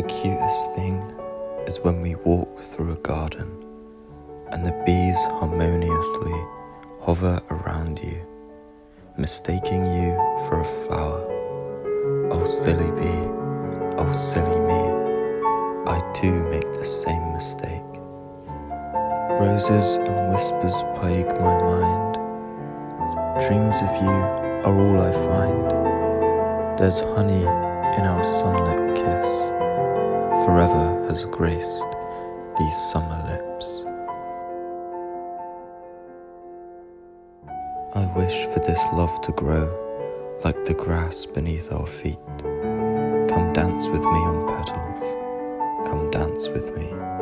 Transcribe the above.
The cutest thing is when we walk through a garden and the bees harmoniously hover around you, mistaking you for a flower. Oh, silly bee, oh, silly me, I too make the same mistake. Roses and whispers plague my mind. Dreams of you are all I find. There's honey in our sunlit forever has graced these summer lips. I wish for this love to grow like the grass beneath our feet. Come dance with me on petals, come dance with me.